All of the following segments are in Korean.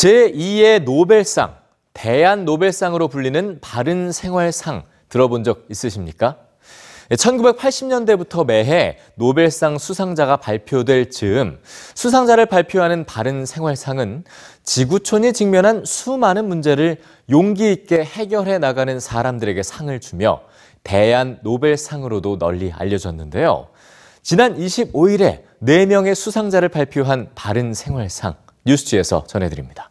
제2의 노벨상, 대한 노벨상으로 불리는 바른 생활상 들어본 적 있으십니까? 1980년대부터 매해 노벨상 수상자가 발표될 즈음 수상자를 발표하는 바른 생활상은 지구촌이 직면한 수많은 문제를 용기 있게 해결해 나가는 사람들에게 상을 주며 대한 노벨상으로도 널리 알려졌는데요. 지난 25일에 4명의 수상자를 발표한 바른 생활상 뉴스지에서 전해드립니다.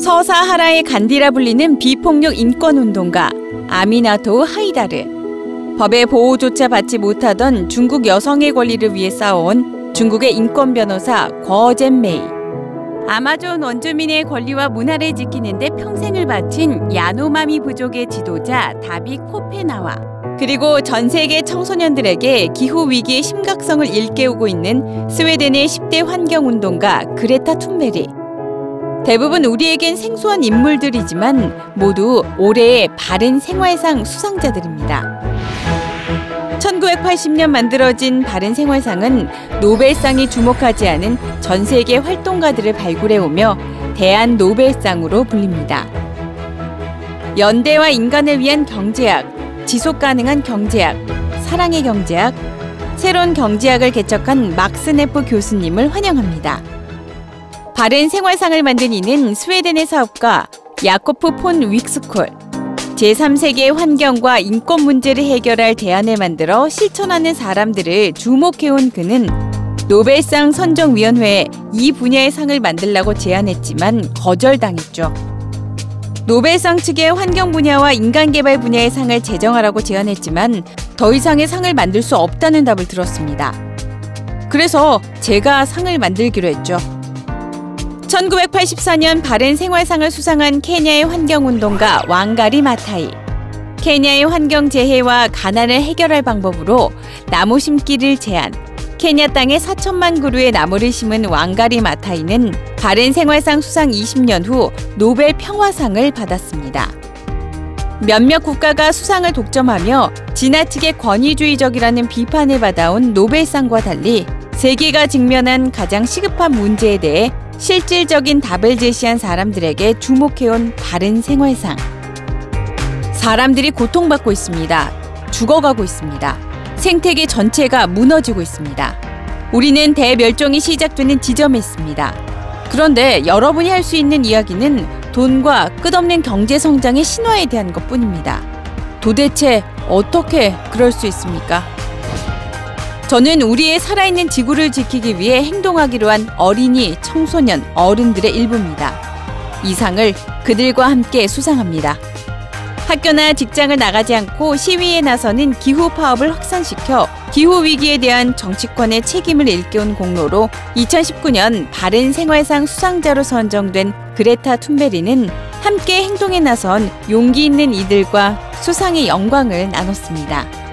서사하라의 간디라 불리는 비폭력 인권운동가 아미나토 하이다르. 법의 보호조차 받지 못하던 중국 여성의 권리를 위해 싸워온 중국의 인권 변호사 거젠메이. 아마존 원주민의 권리와 문화를 지키는데 평생을 바친 야노마미 부족의 지도자 다비 코페나와 그리고 전 세계 청소년들에게 기후 위기의 심각성을 일깨우고 있는 스웨덴의 10대 환경 운동가 그레타 툰베리. 대부분 우리에겐 생소한 인물들이지만 모두 올해의 바른 생활상 수상자들입니다. 1980년 만들어진 바른 생활상은 노벨상이 주목하지 않은 전 세계 활동가들을 발굴해 오며 대한 노벨상으로 불립니다. 연대와 인간을 위한 경제학, 지속 가능한 경제학, 사랑의 경제학, 새로운 경제학을 개척한 막스네프 교수님을 환영합니다. 바른 생활상을 만든 이는 스웨덴의 사업가 야코프 폰 윅스콜. 제3세계의 환경과 인권 문제를 해결할 대안을 만들어 실천하는 사람들을 주목해온 그는 노벨상 선정위원회에 이 분야의 상을 만들라고 제안했지만 거절당했죠. 노벨상 측의 환경 분야와 인간 개발 분야의 상을 제정하라고 제안했지만 더 이상의 상을 만들 수 없다는 답을 들었습니다. 그래서 제가 상을 만들기로 했죠. 1984년 바른 생활상을 수상한 케냐의 환경운동가 왕가리 마타이. 케냐의 환경 재해와 가난을 해결할 방법으로 나무 심기를 제안. 케냐 땅에 4천만 그루의 나무를 심은 왕가리 마타이는 바른 생활상 수상 20년 후 노벨 평화상을 받았습니다. 몇몇 국가가 수상을 독점하며 지나치게 권위주의적이라는 비판을 받아온 노벨상과 달리 세계가 직면한 가장 시급한 문제에 대해 실질적인 답을 제시한 사람들에게 주목해온 바른 생활상. 사람들이 고통받고 있습니다. 죽어가고 있습니다. 생태계 전체가 무너지고 있습니다. 우리는 대멸종이 시작되는 지점에 있습니다. 그런데 여러분이 할 수 있는 이야기는 돈과 끝없는 경제 성장의 신화에 대한 것 뿐입니다. 도대체 어떻게 그럴 수 있습니까? 저는 우리의 살아있는 지구를 지키기 위해 행동하기로 한 어린이, 청소년, 어른들의 일부입니다. 이 상을 그들과 함께 수상합니다. 학교나 직장을 나가지 않고 시위에 나서는 기후 파업을 확산시켜 기후 위기에 대한 정치권의 책임을 일깨운 공로로 2019년 바른 생활상 수상자로 선정된 그레타 툰베리는 함께 행동에 나선 용기 있는 이들과 수상의 영광을 나눴습니다.